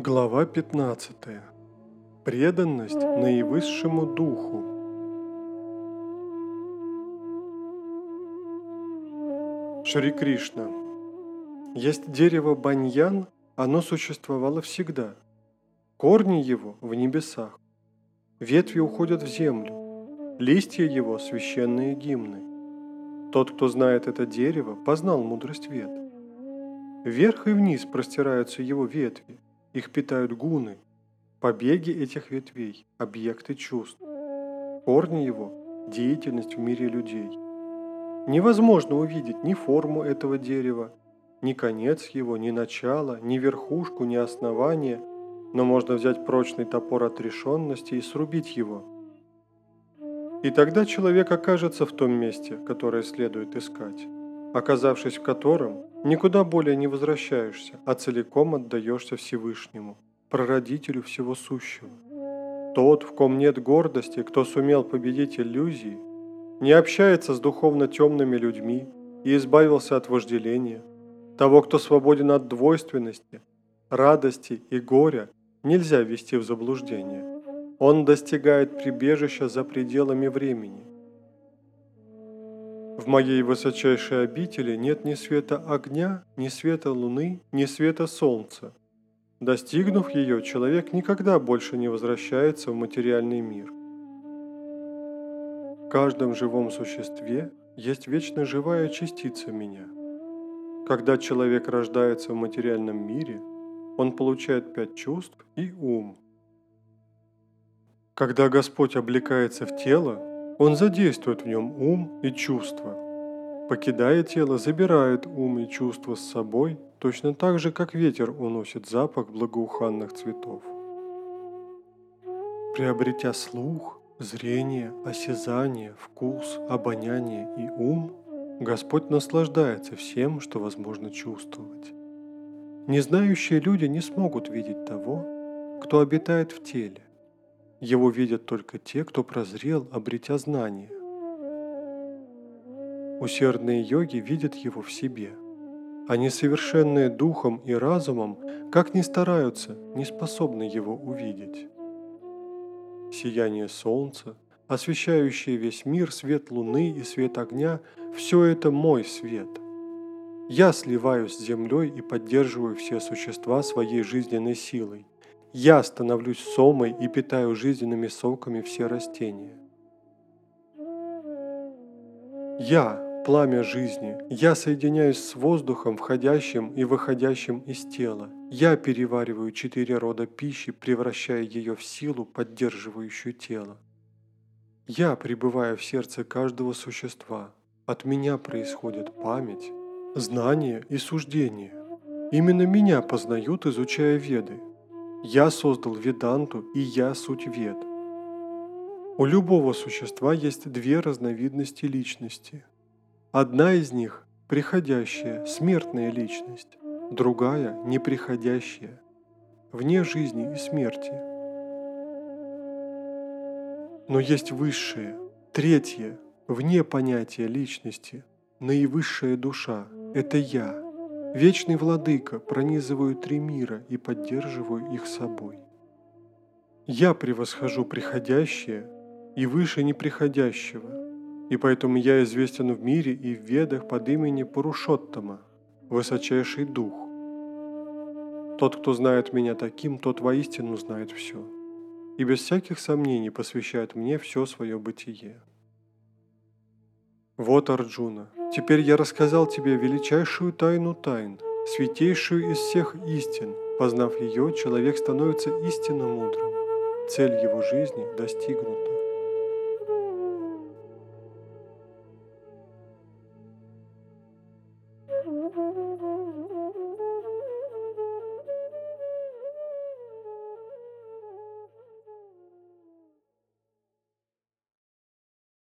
Глава 15. Преданность наивысшему духу. Шри Кришна. Есть дерево баньян, оно существовало всегда. Корни его в небесах. Ветви уходят в землю. Листья его – священные гимны. Тот, кто знает это дерево, познал мудрость вет. Вверх и вниз простираются его ветви – их питают гуны, побеги этих ветвей, объекты чувств. Корни его – деятельность в мире людей. Невозможно увидеть ни форму этого дерева, ни конец его, ни начало, ни верхушку, ни основание, но можно взять прочный топор отрешенности и срубить его. И тогда человек окажется в том месте, которое следует искать, оказавшись в котором Никуда более не возвращаешься, а целиком отдаешься Всевышнему, прародителю всего сущего. Тот, в ком нет гордости, кто сумел победить иллюзии, не общается с духовно темными людьми и избавился от вожделения. Того, кто свободен от двойственности, радости и горя, нельзя ввести в заблуждение. Он достигает прибежища за пределами времени – в моей высочайшей обители нет ни света огня, ни света луны, ни света солнца. Достигнув ее, человек никогда больше не возвращается в материальный мир. В каждом живом существе есть вечно живая частица меня. Когда человек рождается в материальном мире, он получает пять чувств и ум. Когда Господь облекается в тело, он задействует в нем ум и чувства. Покидая тело, забирает ум и чувства с собой, точно так же, как ветер уносит запах благоуханных цветов. Приобретя слух, зрение, осязание, вкус, обоняние и ум, Господь наслаждается всем, что возможно чувствовать. Незнающие люди не смогут видеть того, кто обитает в теле. Его видят только те, кто прозрел, обретя знание. Усердные йоги видят его в себе. Они совершенные духом и разумом, как ни стараются, не способны его увидеть. Сияние солнца, освещающее весь мир, свет луны и свет огня – все это мой свет. Я сливаюсь с землей и поддерживаю все существа своей жизненной силой – я становлюсь сомой и питаю жизненными соками все растения. Я – пламя жизни. Я соединяюсь с воздухом, входящим и выходящим из тела. Я перевариваю четыре рода пищи, превращая ее в силу, поддерживающую тело. Я пребываю в сердце каждого существа. От меня происходит память, знание и суждение. Именно меня познают, изучая веды. Я создал Веданту, и я суть Вед. У любого существа есть две разновидности личности. Одна из них – приходящая, смертная личность, другая – неприходящая, вне жизни и смерти. Но есть высшее, третье, вне понятия личности, наивысшая душа – это я – Вечный владыка, пронизываю три мира и поддерживаю их собой. Я превосхожу приходящее и выше неприходящего, и поэтому я известен в мире и в ведах под именем Пурушоттама, высочайший дух. Тот, кто знает меня таким, тот воистину знает все, и без всяких сомнений посвящает мне все свое бытие. Вот, Арджуна, теперь я рассказал тебе величайшую тайну тайн, святейшую из всех истин. Познав ее, человек становится истинно мудрым. Цель его жизни достигнута.